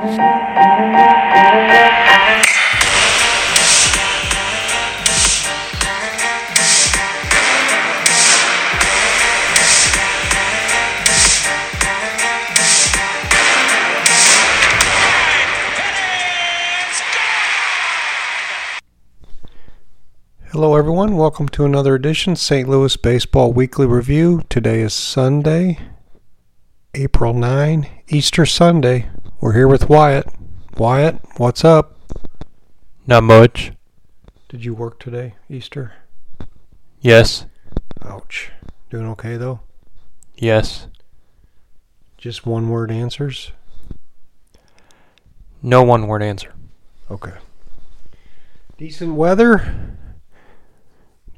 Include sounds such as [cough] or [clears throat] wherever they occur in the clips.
Hello, everyone. Welcome to another edition St. Louis Baseball Weekly Review. Today is Sunday, April 9, Easter Sunday. We're here with Wyatt. Wyatt, what's up? Not much. Did you work today, Easter? Yes. Ouch. Doing okay, though? Yes. Just one word answers? No one word answer. Okay. Decent weather,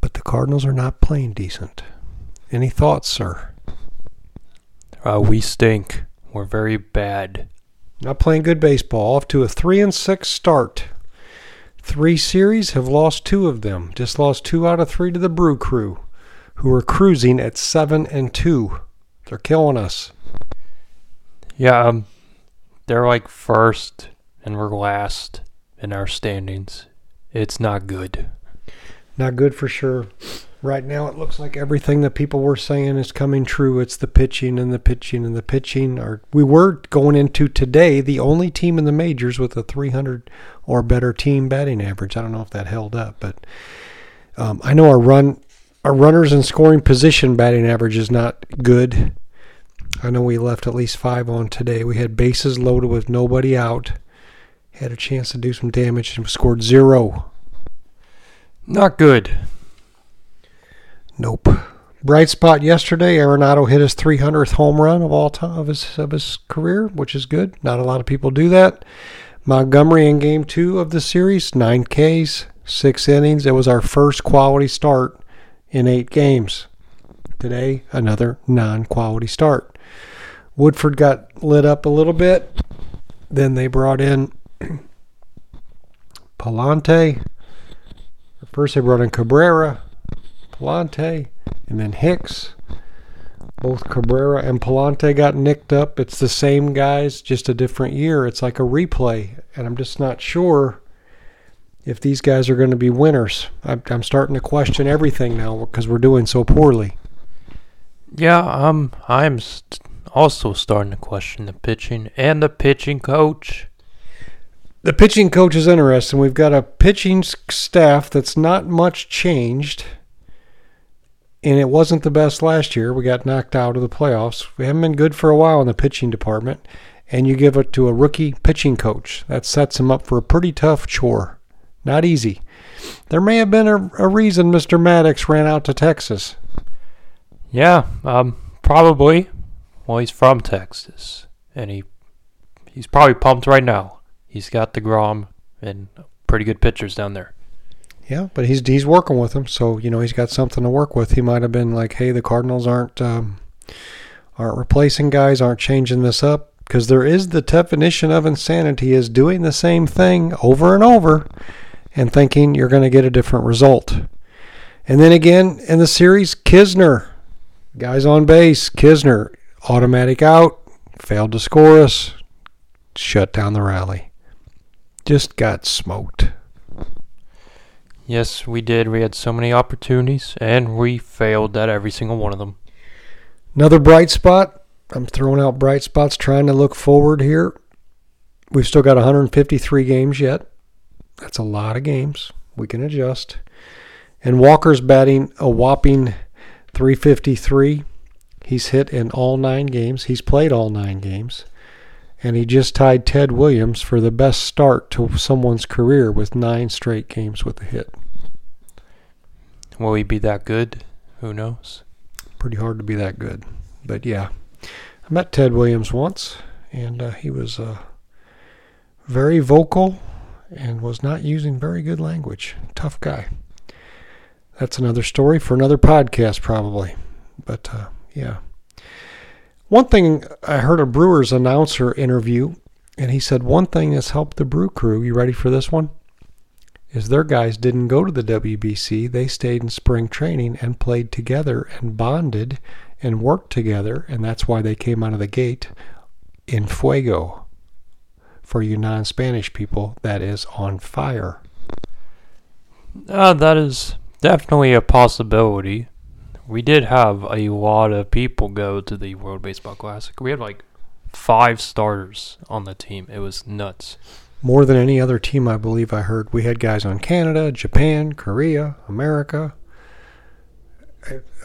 but the Cardinals are not playing decent. Any thoughts, sir? Uh, we stink. We're very bad. Not playing good baseball. Off to a three and six start. Three series have lost two of them. Just lost two out of three to the Brew Crew, who are cruising at seven and two. They're killing us. Yeah, um, they're like first and we're last in our standings. It's not good. Not good for sure. Right now, it looks like everything that people were saying is coming true. It's the pitching and the pitching and the pitching. Are we were going into today the only team in the majors with a 300 or better team batting average. I don't know if that held up, but um, I know our run, our runners in scoring position batting average is not good. I know we left at least five on today. We had bases loaded with nobody out. Had a chance to do some damage and scored zero. Not good. Nope. Bright spot yesterday. Arenado hit his 300th home run of all time of his of his career, which is good. Not a lot of people do that. Montgomery in Game Two of the series, nine Ks, six innings. It was our first quality start in eight games. Today, another non-quality start. Woodford got lit up a little bit. Then they brought in [clears throat] Pallante. First, they brought in Cabrera, Pallante, and then Hicks. Both Cabrera and Pallante got nicked up. It's the same guys, just a different year. It's like a replay, and I'm just not sure if these guys are going to be winners. I'm, I'm starting to question everything now because we're doing so poorly. Yeah, um, I'm st- also starting to question the pitching and the pitching coach. The pitching coach is interesting. We've got a pitching staff that's not much changed, and it wasn't the best last year. We got knocked out of the playoffs. We haven't been good for a while in the pitching department, and you give it to a rookie pitching coach. That sets him up for a pretty tough chore. Not easy. There may have been a, a reason Mr. Maddux ran out to Texas. Yeah, um, probably. Well, he's from Texas, and he he's probably pumped right now. He's got deGrom and pretty good pitchers down there. Yeah, but he's he's working with them, so you know he's got something to work with. He might have been like, "Hey, the Cardinals aren't um, aren't replacing guys, aren't changing this up," because there is the definition of insanity is doing the same thing over and over and thinking you're going to get a different result. And then again in the series, Knizner, guys on base, Knizner automatic out, failed to score us, shut down the rally. Just got smoked. Yes, we did. We had so many opportunities, and we failed at every single one of them. Another bright spot. I'm throwing out bright spots, trying to look forward here. We've still got 153 games yet. That's a lot of games. We can adjust. And Walker's batting a whopping 353. He's hit in all nine games. He's played all nine games. And he just tied Ted Williams for the best start to someone's career with nine straight games with a hit. Will he be that good? Who knows? Pretty hard to be that good. But yeah, I met Ted Williams once, and uh, he was uh, very vocal and was not using very good language. Tough guy. That's another story for another podcast, probably. But uh, yeah. One thing I heard a Brewers announcer interview, and he said one thing that's helped the Brew Crew. You ready for this one? Is their guys didn't go to the WBC. They stayed in spring training and played together and bonded and worked together, and that's why they came out of the gate in fuego. for you non Spanish people, that is on fire. Uh, that is definitely a possibility. We did have a lot of people go to the World Baseball Classic. We had like five starters on the team. It was nuts. More than any other team, I believe I heard. We had guys on Canada, Japan, Korea, America,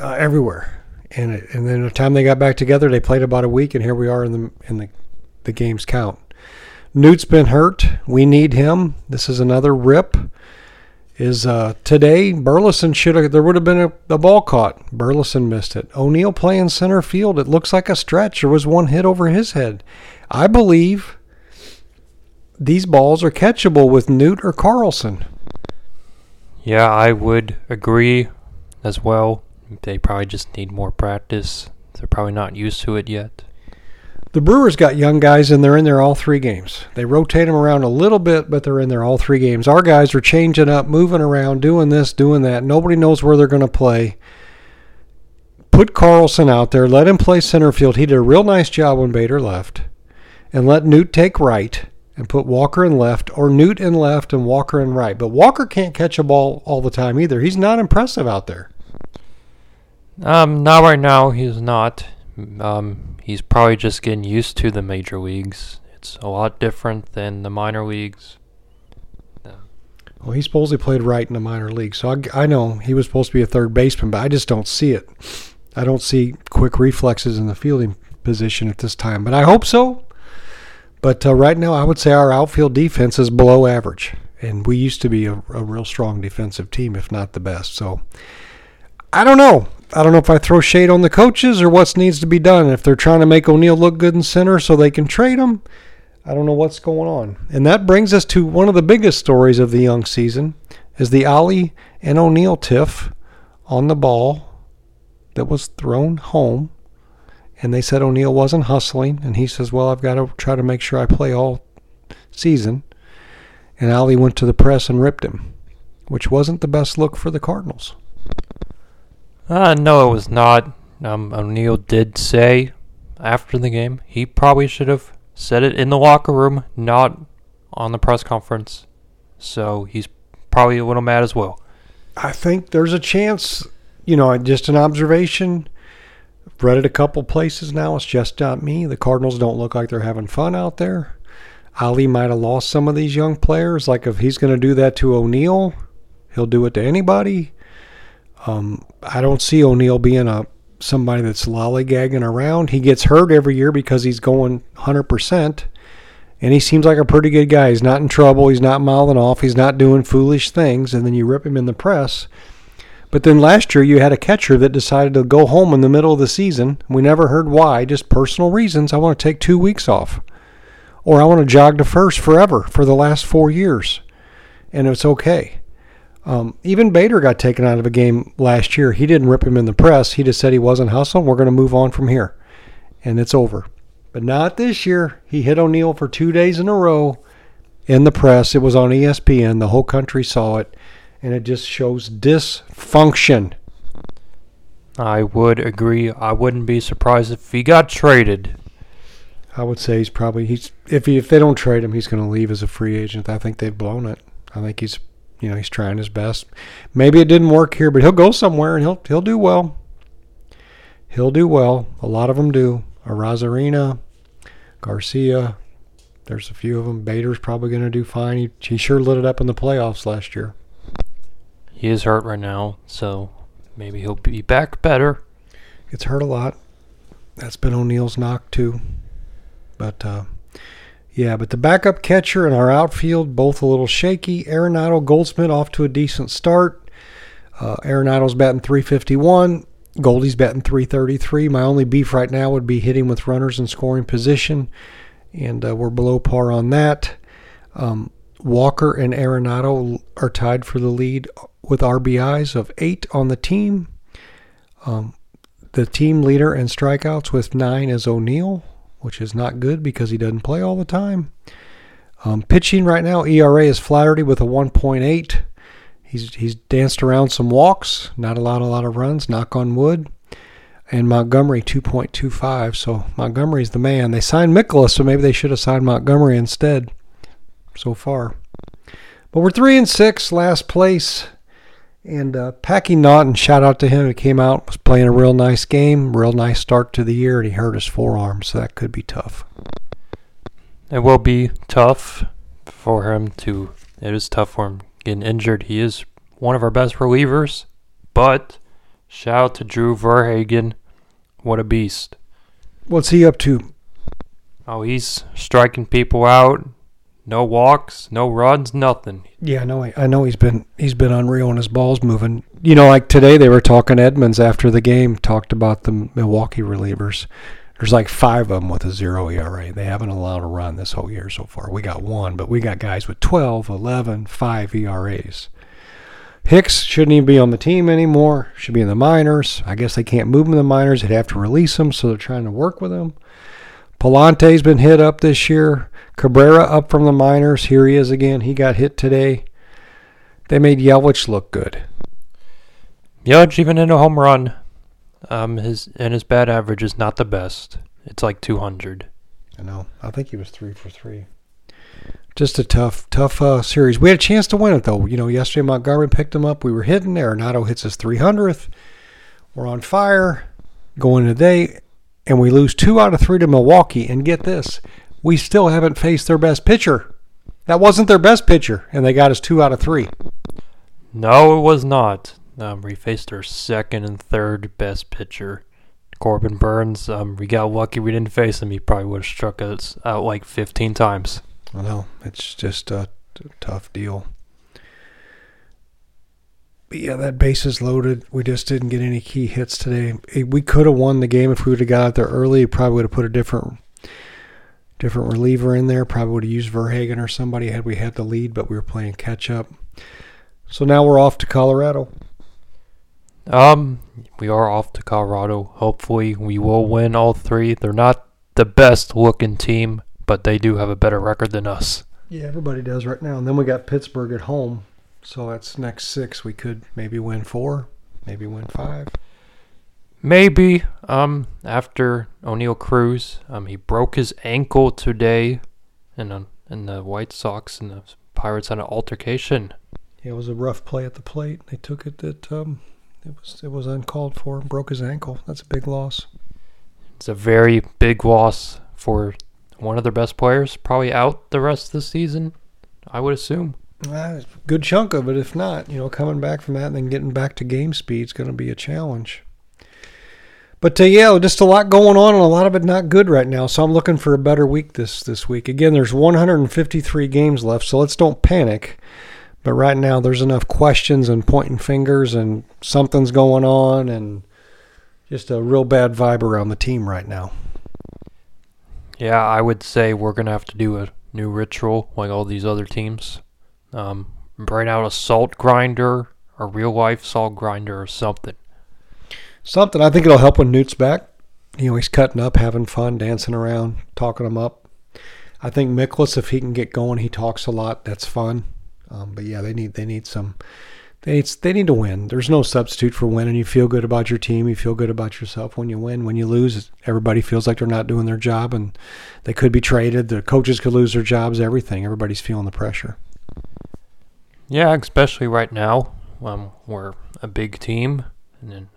uh, everywhere. And it, and then the time they got back together, they played about a week, and here we are in the in the the games count. Newt's been hurt. We need him. This is another rip. Is uh, today Burleson should have there would have been a, a ball caught. Burleson missed it. O'Neill playing center field. It looks like a stretch. There was one hit over his head. I believe these balls are catchable with Newt or Carlson. Yeah, I would agree as well. They probably just need more practice. They're probably not used to it yet. The Brewers got young guys and they're in there all three games. They rotate them around a little bit, but they're in there all three games. Our guys are changing up, moving around, doing this, doing that. Nobody knows where they're going to play. Put Carlson out there, let him play center field. He did a real nice job when Bader left. And let Newt take right and put Walker in left or Newt in left and Walker in right. But Walker can't catch a ball all the time either. He's not impressive out there. Um, not right now. He's not. Um, he's probably just getting used to the major leagues. It's a lot different than the minor leagues. Well, he supposedly played right in the minor league, so I, I know he was supposed to be a third baseman, but I just don't see it. I don't see quick reflexes in the fielding position at this time, but I hope so. But uh, right now, I would say our outfield defense is below average, and we used to be a, a real strong defensive team, if not the best. So I don't know. I don't know if I throw shade on the coaches or what needs to be done. If they're trying to make O'Neill look good in center so they can trade him, I don't know what's going on. And that brings us to one of the biggest stories of the young season is the Oli and O'Neill tiff on the ball that was thrown home. And they said O'Neill wasn't hustling. And he says, Well, I've got to try to make sure I play all season. And Oli went to the press and ripped him, which wasn't the best look for the Cardinals. Uh, no, it was not. Um, O'Neill did say after the game he probably should have said it in the locker room, not on the press conference. So he's probably a little mad as well. I think there's a chance, you know, just an observation. I've Read it a couple places now. It's just not me. The Cardinals don't look like they're having fun out there. Oli might have lost some of these young players. Like if he's going to do that to O'Neill, he'll do it to anybody. Um, I don't see O'Neill being a somebody that's lollygagging around. He gets hurt every year because he's going 100%. And he seems like a pretty good guy. He's not in trouble. He's not mouthing off. He's not doing foolish things. And then you rip him in the press. But then last year you had a catcher that decided to go home in the middle of the season. We never heard why, just personal reasons. I want to take two weeks off. Or I want to jog to first forever for the last four years. And it's okay. Um, even Bader got taken out of a game last year. He didn't rip him in the press. He just said he wasn't hustling. We're going to move on from here. And it's over. But not this year. He hit O'Neill for two days in a row in the press. It was on ESPN. The whole country saw it. And it just shows dysfunction. I would agree. I wouldn't be surprised if he got traded. I would say he's probably he's if he, if they don't trade him, he's going to leave as a free agent. I think they've blown it. I think he's you know he's trying his best. Maybe it didn't work here, but he'll go somewhere and he'll he'll do well. He'll do well. A lot of them do. Arozarena, Garcia. There's a few of them. Bader's probably going to do fine. He, he sure lit it up in the playoffs last year. He is hurt right now, so maybe he'll be back better. Gets hurt a lot. That's been O'Neill's knock too. But uh, yeah, but the backup catcher and our outfield both a little shaky. Arenado, Goldschmidt off to a decent start. Uh, Arenado's batting 351. Goldie's batting 333. My only beef right now would be hitting with runners in scoring position, and uh, we're below par on that. Um, Walker and Arenado are tied for the lead with RBIs of eight on the team. Um, the team leader in strikeouts with nine is O'Neill, which is not good because he doesn't play all the time. Um, pitching right now, ERA is Flaherty with a 1.8. He's he's danced around some walks, not a lot, a lot of runs. Knock on wood. and Montgomery 2.25. So Montgomery's the man. They signed Mikolas, so maybe they should have signed Montgomery instead. So far, but we're three and six, last place. And uh, Packy Naughton, shout out to him. He came out, was playing a real nice game, real nice start to the year, and he hurt his forearm, so that could be tough. It will be tough for him to. It is tough for him getting injured. He is one of our best relievers, but shout out to Drew Verhagen. What a beast. What's he up to? Oh, he's striking people out. No walks, no runs, nothing. Yeah, I know. I know he's been he's been unreal and his ball's moving. You know, like today they were talking Edmonds after the game talked about the Milwaukee relievers. There's like five of them with a zero ERA. They haven't allowed a run this whole year so far. We got one, but we got guys with 12, 11, 5 ERAs. Hicks shouldn't even be on the team anymore. Should be in the minors. I guess they can't move him in the minors. They'd have to release him, so they're trying to work with him. Pallante's been hit up this year. Cabrera up from the minors. Here he is again. He got hit today. They made Yelich look good. Yelich even in a home run. Um, his and his bat average is not the best. It's like 200. I know. I think he was three for three. Just a tough, tough uh, series. We had a chance to win it though. You know, yesterday Montgomery picked him up. We were hitting. Arenado hits his 300th. We're on fire going today, and we lose two out of three to Milwaukee. And get this, we still haven't faced their best pitcher. That wasn't their best pitcher, and they got us two out of three. No, it was not. Um, we faced their second and third best pitcher, Corbin Burnes. Um, we got lucky we didn't face him. He probably would have struck us out like 15 times. I know. It's just a t- tough deal. Yeah, that base is loaded. We just didn't get any key hits today. We could have won the game if we would have got out there early. Probably would have put a different different reliever in there. Probably would have used Verhagen or somebody had we had the lead, but we were playing catch up. So now we're off to Colorado. Um, we are off to Colorado. Hopefully, we will win all three. They're not the best looking team, but they do have a better record than us. Yeah, everybody does right now. And then we got Pittsburgh at home. So that's next six. We could maybe win four, maybe win five. Maybe. Um, after Oneil Cruz, um, he broke his ankle today, and um, and the White Sox and the Pirates had an altercation. Yeah, it was a rough play at the plate. They took it that um, it was it was uncalled for. Broke his ankle. That's a big loss. It's a very big loss for one of their best players. Probably out the rest of the season, I would assume. Uh, good chunk of it. If not, you know, coming back from that and then getting back to game speed is going to be a challenge. But uh, yeah, just a lot going on and a lot of it not good right now. So I'm looking for a better week this this week. Again, there's 153 games left, so let's don't panic. But right now, there's enough questions and pointing fingers and something's going on and just a real bad vibe around the team right now. Yeah, I would say we're gonna have to do a new ritual like all these other teams. Um, bring out a salt grinder, a real life salt grinder, or something something. I think it'll help when Newt's back. You know, he's cutting up, having fun, dancing around, talking them up. I think Mikolas, if he can get going, he talks a lot. That's fun. Um, but yeah, they need they need some they need, they need to win. There's no substitute for winning. You feel good about your team. You feel good about yourself when you win. When you lose, everybody feels like they're not doing their job and they could be traded. The coaches could lose their jobs. Everything. Everybody's feeling the pressure. Yeah, especially right now. Um, we're a big team, and then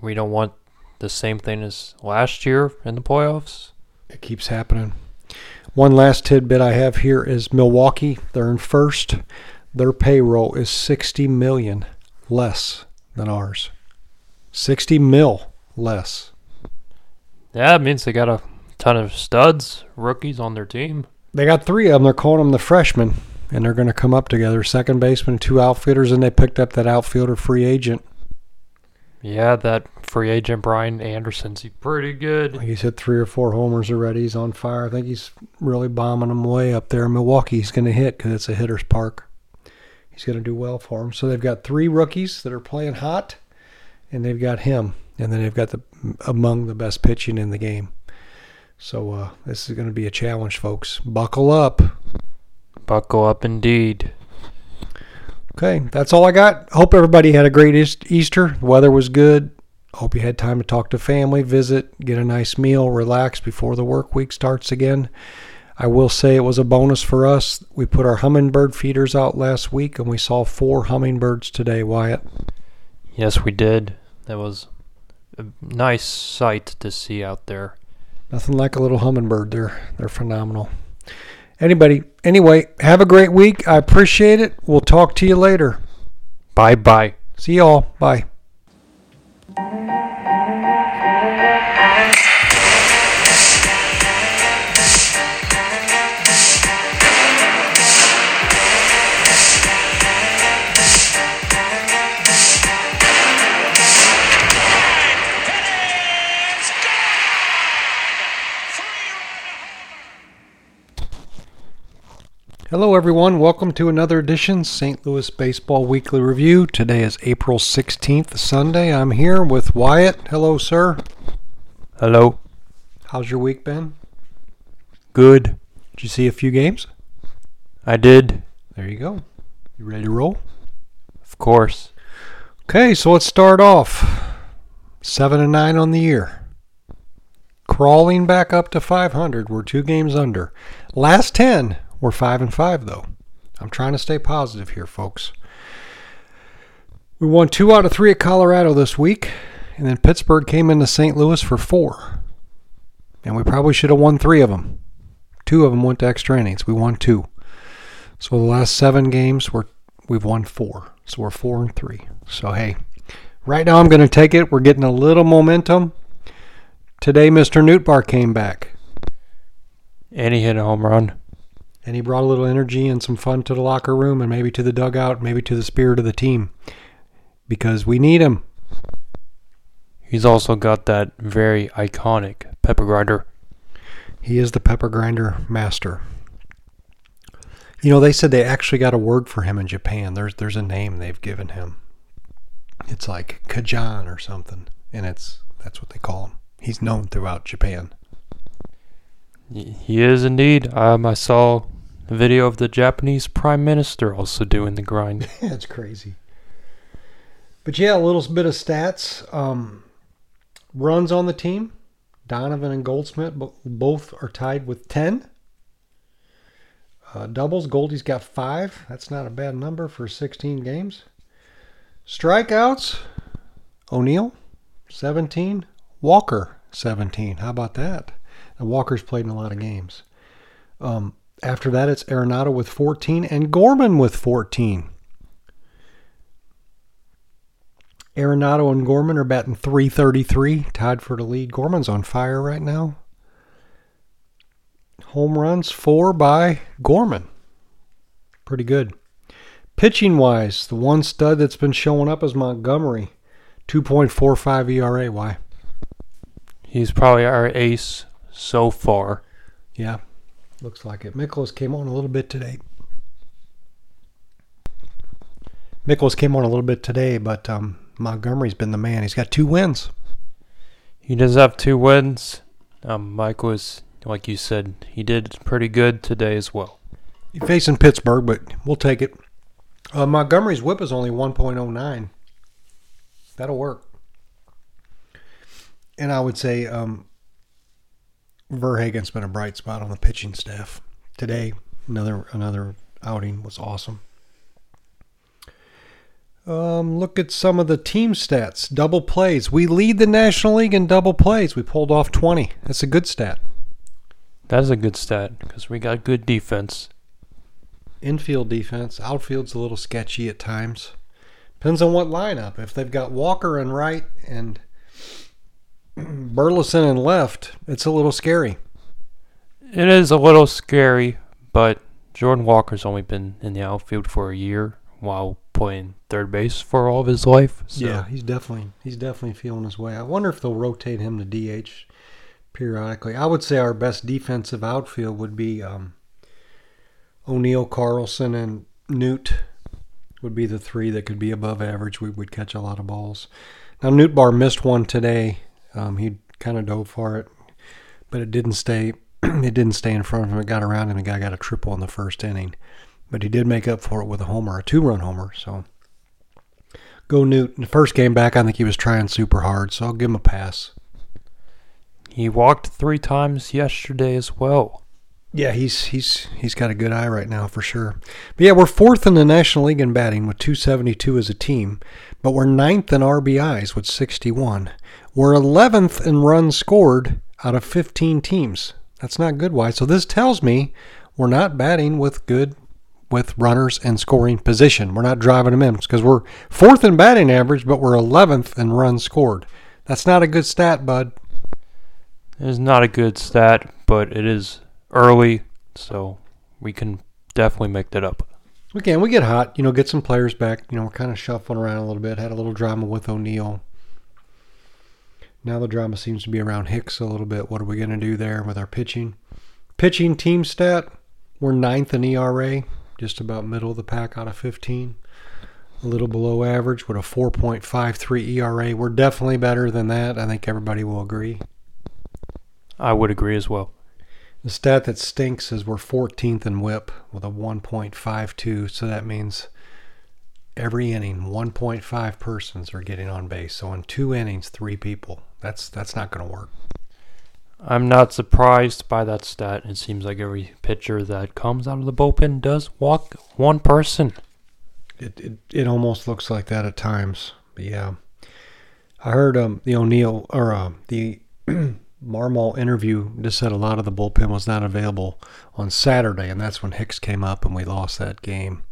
we don't want the same thing as last year in the playoffs. It keeps happening. One last tidbit I have here is Milwaukee. They're in first. Their payroll is 60 million less than ours. 60 mil less. Yeah, it means they got a ton of studs, rookies on their team. They got three of them. They're calling them the freshmen, and they're going to come up together. Second baseman, two outfielders, and they picked up that outfielder free agent yeah, that free agent Brian Anderson's he pretty good. He's hit three or four homers already. He's on fire. I think he's really bombing them away up there in Milwaukee. He's going to hit because it's a hitter's park. He's going to do well for him. So they've got three rookies that are playing hot, and they've got him, and then they've got the among the best pitching in the game. So uh, this is going to be a challenge, folks. Buckle up. Buckle up, indeed. Okay, that's all I got. Hope everybody had a great Easter. The weather was good. Hope you had time to talk to family, visit, get a nice meal, relax before the work week starts again. I will say it was a bonus for us. We put our hummingbird feeders out last week and we saw four hummingbirds today, Wyatt. Yes, we did. That was a nice sight to see out there. Nothing like a little hummingbird. They're they're phenomenal. Anybody, anyway, have a great week. I appreciate it. We'll talk to you later. Bye bye. See y'all. Bye. Hello, everyone. Welcome to another edition St. Louis Baseball Weekly Review. Today is April 16th, Sunday. I'm here with Wyatt. Hello, sir. Hello. How's your week been? Good. Did you see a few games? I did. There you go. You ready to roll? Of course. Okay, so let's start off. Seven and nine on the year. Crawling back up to 500. We're two games under. Last 10, we're five and five though. I'm trying to stay positive here, folks. We won two out of three at Colorado this week, and then Pittsburgh came into St. Louis for four. And we probably should have won three of them. Two of them went to extra innings. We won two. So the last seven games, we're we've won four. So we're four and three. So hey, right now I'm going to take it. We're getting a little momentum. Today, Mr. Nootbaar came back. And he hit a home run and he brought a little energy and some fun to the locker room and maybe to the dugout, maybe to the spirit of the team because we need him. He's also got that very iconic pepper grinder. He is the pepper grinder master. You know, they said they actually got a word for him in Japan. There's there's a name they've given him. It's like Kajan or something, and it's that's what they call him. He's known throughout Japan. He is indeed. Um, I saw a video of the Japanese Prime Minister also doing the grind. [laughs] That's crazy. But yeah, a little bit of stats. Um, runs on the team. Donovan and Goldschmidt both are tied with 10. Uh, doubles, Goldie's got five. That's not a bad number for 16 games. Strikeouts, O'Neill, 17. Walker, 17. How about that? And Walker's played in a lot of games. Um, after that, it's Arenado with 14 and Gorman with 14. Arenado and Gorman are batting 333, tied for the lead. Gorman's on fire right now. Home runs, four by Gorman. Pretty good. Pitching wise, the one stud that's been showing up is Montgomery. 2.45 ERA. Why? He's probably our ace so far. Yeah, looks like it. Mikolas came on a little bit today. Mikolas came on a little bit today, but um, Montgomery's been the man. He's got two wins. He does have two wins. Um, Mike was, like you said, he did pretty good today as well. He's facing Pittsburgh, but we'll take it. Uh, Montgomery's whip is only 1.09. That'll work. And I would say um, Verhagen's been a bright spot on the pitching staff. Today, another another outing was awesome. Um, look at some of the team stats. Double plays. We lead the National League in double plays. We pulled off 20. That's a good stat. That is a good stat because we got good defense. Infield defense. Outfield's a little sketchy at times. Depends on what lineup. If they've got Walker and right and Burleson and left, it's a little scary. It is a little scary, but Jordan Walker's only been in the outfield for a year while playing third base for all of his life. So. Yeah, he's definitely he's definitely feeling his way. I wonder if they'll rotate him to DH periodically. I would say our best defensive outfield would be um, O'Neill, Carlson, and Newt would be the three that could be above average. We would catch a lot of balls. Now Nootbaar missed one today um, he kind of dove for it, but it didn't stay. [clears throat] it didn't stay in front of him. It got around him. The guy got a triple in the first inning, but he did make up for it with a homer, a two-run homer. So go Newton. The first game back, I think he was trying super hard, so I'll give him a pass. He walked three times yesterday as well. Yeah, he's he's he's got a good eye right now for sure. But yeah, we're fourth in the National League in batting with 272 as a team, but we're ninth in RBIs with 61. We're 11th in runs scored out of 15 teams. That's not good. Why? So this tells me we're not batting with good with runners in scoring position. We're not driving them in because we're fourth in batting average, but we're 11th in runs scored. That's not a good stat, bud. It is not a good stat, but it is early, so we can definitely make that up. We can. We get hot. You know, get some players back. You know, we're kind of shuffling around a little bit. Had a little drama with O'Neill. Now the drama seems to be around Hicks a little bit. What are we going to do there with our pitching? Pitching team stat, we're ninth in ERA, just about middle of the pack out of 15. A little below average with a 4.53 ERA. We're definitely better than that. I think everybody will agree. I would agree as well. The stat that stinks is we're 14th in whip with a 1.52. So that means every inning, 1.5 persons are getting on base. So in two innings, three people. That's that's not going to work. I'm not surprised by that stat. It seems like every pitcher that comes out of the bullpen does walk one person. It it, it almost looks like that at times. But yeah, I heard um the O'Neill or uh, the [clears throat] Marmol interview just said a lot of the bullpen was not available on Saturday, and that's when Hicks came up and we lost that game.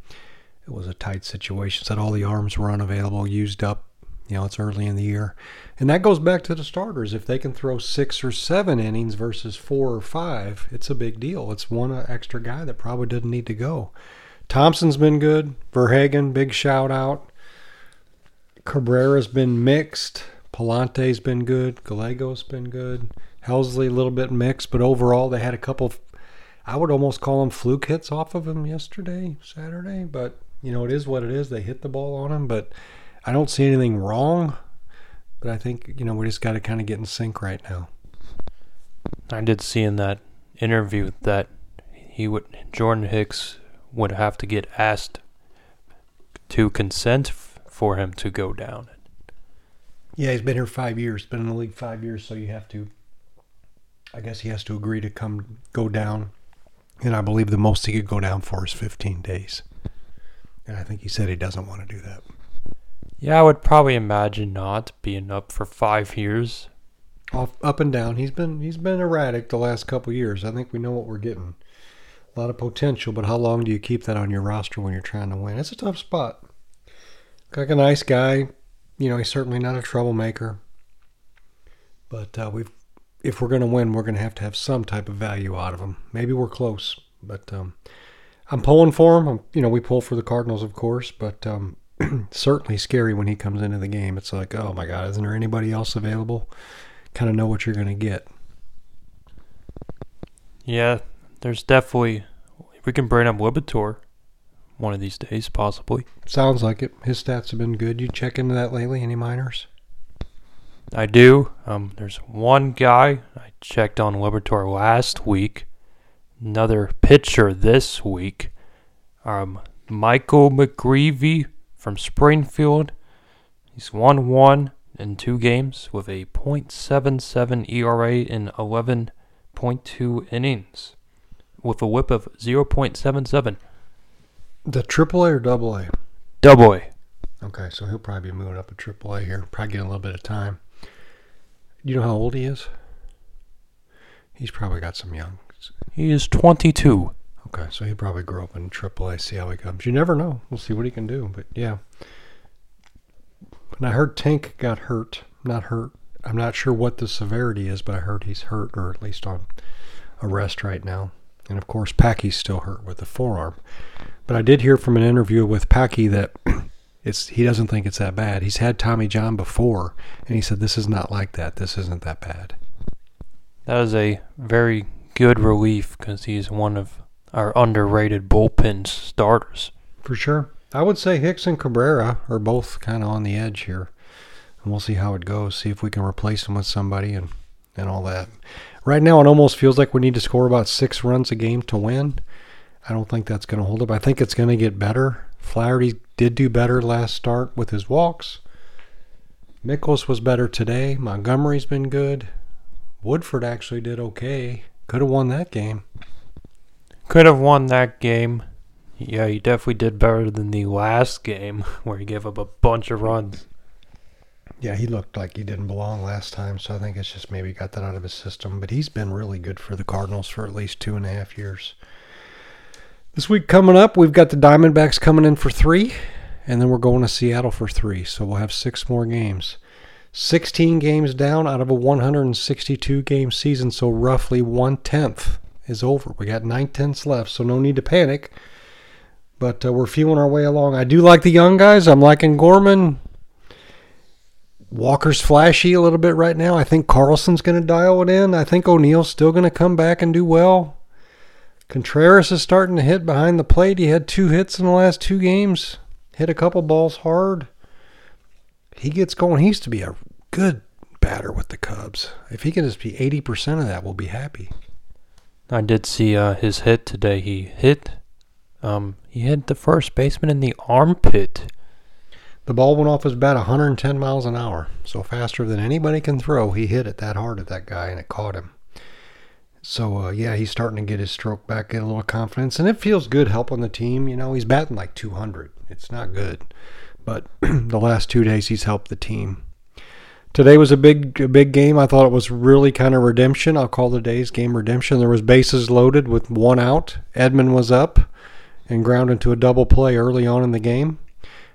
It was a tight situation. Said all the arms were unavailable, used up. You know, it's early in the year. And that goes back to the starters. If they can throw six or seven innings versus four or five, it's a big deal. It's one uh, extra guy that probably didn't need to go. Thompson's been good. Verhagen, big shout out. Cabrera's been mixed. Pallante's been good. Gallegos been good. Helsley a little bit mixed, but overall they had a couple. Of, I would almost call them fluke hits off of him yesterday, Saturday. But you know it is what it is. They hit the ball on him, but I don't see anything wrong. But I think you know we just got to kind of get in sync right now. I did see in that interview that he would Jordan Hicks would have to get asked to consent f- for him to go down. Yeah, he's been here five years. Been in the league five years, so you have to. I guess he has to agree to come go down, and I believe the most he could go down for is 15 days. And I think he said he doesn't want to do that. Yeah, I would probably imagine not being up for five years. Off, up and down. He's been he's been erratic the last couple years. I think we know what we're getting. A lot of potential, but how long do you keep that on your roster when you're trying to win? It's a tough spot. Like a nice guy, you know, he's certainly not a troublemaker. But uh, we've, if we're going to win, we're going to have to have some type of value out of him. Maybe we're close, but um, I'm pulling for him. I'm, you know, we pull for the Cardinals, of course, but um, [clears throat] certainly scary when he comes into the game. It's like, oh my God, isn't there anybody else available? Kind of know what you're going to get. Yeah, there's definitely. We can bring up Liberatore one of these days, possibly. Sounds like it. His stats have been good. You check into that lately? Any minors? I do. Um, there's one guy I checked on Liberatore last week. Another pitcher this week. Um, Michael McGreevy from Springfield. He's won one in two games with a .77 ERA in 11.2 innings, with a WHIP of 0.77. The AAA or double A? Double A. Okay, so he'll probably be moving up a AAA here. Probably getting a little bit of time. You know how old he is? He's probably got some young. He is 22. Okay, so he'll probably grow up in AAA, see how he comes. You never know. We'll see what he can do. But yeah. And I heard Tank got hurt. Not hurt. I'm not sure what the severity is, but I heard he's hurt or at least on arrest right now. And of course, Packy's still hurt with the forearm. But I did hear from an interview with Packy that [clears throat] it's he doesn't think it's that bad. He's had Tommy John before, and he said this is not like that. This isn't that bad. That is a very good relief because he's one of our underrated bullpen starters. For sure. I would say Hicks and Cabrera are both kind of on the edge here. And we'll see how it goes. See if we can replace them with somebody and, and all that. Right now, it almost feels like we need to score about six runs a game to win. I don't think that's going to hold up. I think it's going to get better Flaherty did do better last start with his walks. Mikolas was better today. Montgomery's been good. Woodford actually did okay. Could have won that game. Could have won that game. Yeah, he definitely did better than the last game [laughs] where he gave up a bunch of runs. Yeah, he looked like he didn't belong last time, so I think it's just maybe got that out of his system. But he's been really good for the Cardinals for at least two and a half years. This week coming up, we've got the Diamondbacks coming in for three, and then we're going to Seattle for three. So we'll have six more games. 16 games down out of a 162 game season, so roughly one tenth is over. We got nine tenths left, so no need to panic. But uh, we're feeling our way along. I do like the young guys. I'm liking Gorman. Walker's flashy a little bit right now. I think Carlson's going to dial it in. I think O'Neill's still going to come back and do well. Contreras is starting to hit behind the plate. He had two hits in the last two games. Hit a couple balls hard. He gets going. He used to be a good batter with the Cubs. If he can just be 80% of that, we'll be happy. I did see uh, his hit today. He hit, um, he hit the first baseman in the armpit. The ball went off his bat 110 miles an hour, so faster than anybody can throw. He hit it that hard at that guy, and it caught him. So uh, yeah, he's starting to get his stroke back, get a little confidence, and it feels good helping the team. You know, he's batting like 200. It's not good, but [clears throat] the last two days he's helped the team. Today was a big, a big game. I thought it was really kind of redemption. I'll call the day's game redemption. There was bases loaded with one out. Edman was up and ground into a double play early on in the game,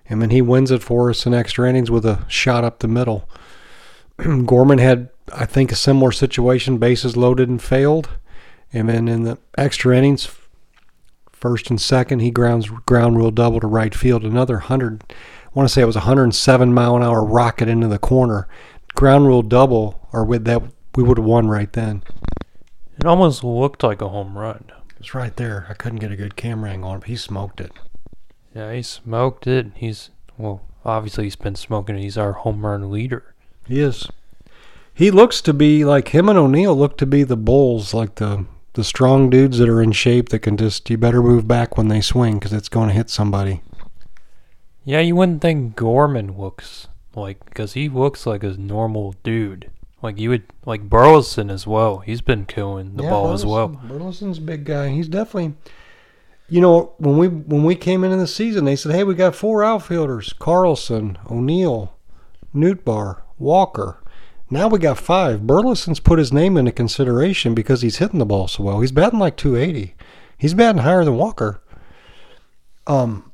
and then he wins it for us in extra innings with a shot up the middle. [clears throat] Gorman had I think a similar situation, bases loaded and failed. And then in the extra innings, first and second, he grounds ground rule double to right field. Another hundred, I want to say it was a 107 mile an hour rocket into the corner. Ground rule double, or with that, we would have won right then. It almost looked like a home run. It was right there. I couldn't get a good camera angle on it, but he smoked it. Yeah, he smoked it. He's well, obviously he's been smoking it. He's our home run leader. He is. He looks to be like him and O'Neill look to be the bulls, like the the strong dudes that are in shape that can just you better move back when they swing because it's going to hit somebody. Yeah, you wouldn't think Gorman looks like because he looks like a normal dude. Like you would like Burleson as well. He's been killing the Yeah, ball as well. Burleson's a big guy. He's definitely. You know, when we when we came into the season, they said, "Hey, we got four outfielders: Carlson, O'Neill, Nootbaar, Walker." Now we got five. Burleson's put his name into consideration because he's hitting the ball so well. He's batting like 280. He's batting higher than Walker. Um,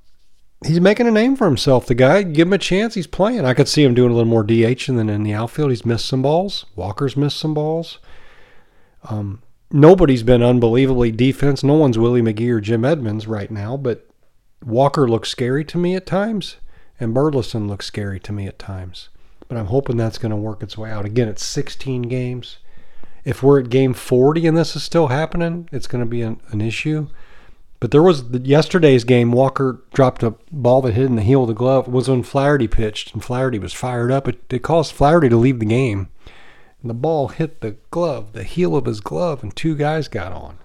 he's making a name for himself. The guy, give him a chance. He's playing. I could see him doing a little more DH than in the outfield. He's missed some balls. Walker's missed some balls. Um, nobody's been unbelievably defense. No one's Willie McGee or Jim Edmonds right now, but Walker looks scary to me at times, and Burleson looks scary to me at times. But I'm hoping that's going to work its way out. Again, it's 16 games. If we're at game 40 and this is still happening, it's going to be an, an issue. But there was the, yesterday's game. Walker dropped a ball that hit in the heel of the glove. It was when Flaherty pitched, and Flaherty was fired up. It, it caused Flaherty to leave the game. The ball hit the glove, the heel of his glove, and two guys got on.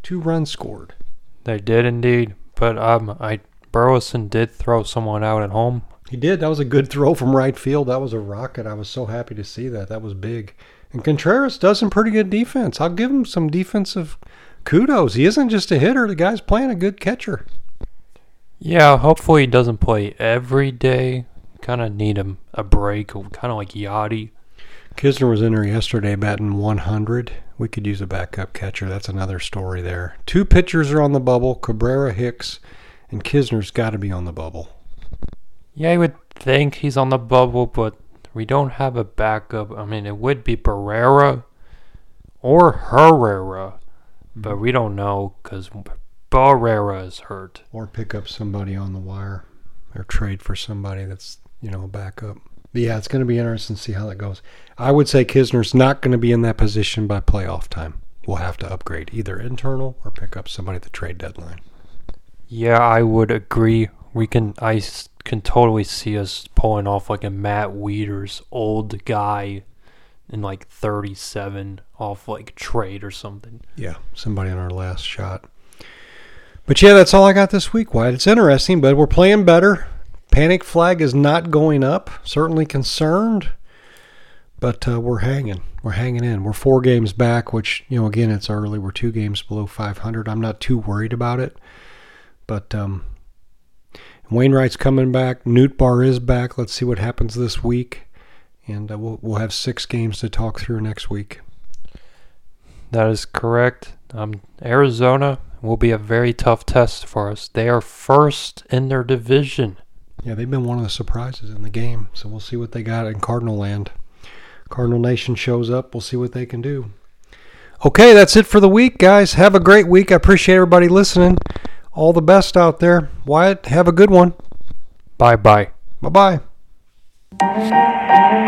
Two runs scored. They did indeed, but um, I Burleson did throw someone out at home. He did. That was a good throw from right field. That was a rocket. I was so happy to see that. That was big. And Contreras does some pretty good defense. I'll give him some defensive kudos. He isn't just a hitter. The guy's playing a good catcher. Yeah, hopefully he doesn't play every day. Kind of need him a break, kind of like Yadi. Knizner was in there yesterday batting 100. We could use a backup catcher. That's another story there. Two pitchers are on the bubble Cabrera, Hicks, and Knizner's got to be on the bubble. Yeah, I would think he's on the bubble, but we don't have a backup. I mean, it would be Barrera or Herrera, but mm-hmm. we don't know because Barrera is hurt. Or pick up somebody on the wire or trade for somebody that's, you know, a backup. Yeah, it's going to be interesting to see how that goes. I would say Knizner's not going to be in that position by playoff time. We'll have to upgrade either internal or pick up somebody at the trade deadline. Yeah, I would agree. We can. I can totally see us pulling off like a Matt Wieters old guy in like 37 off like trade or something. Yeah, somebody on our last shot. But yeah, that's all I got this week, Wyatt. It's interesting, but we're playing better. Panic flag is not going up. Certainly concerned, but uh, we're hanging. We're hanging in. We're four games back, which, you know, again, it's early. We're two games below 500. I'm not too worried about it. But um, Wainwright's coming back. Nootbaar is back. Let's see what happens this week. And uh, we'll, we'll have six games to talk through next week. That is correct. Um, Arizona will be a very tough test for us. They are first in their division. Yeah, they've been one of the surprises in the game. So we'll see what they got in Cardinal land. Cardinal Nation shows up. We'll see what they can do. Okay, that's it for the week, guys. Have a great week. I appreciate everybody listening. All the best out there. Wyatt, have a good one. Bye bye. Bye bye.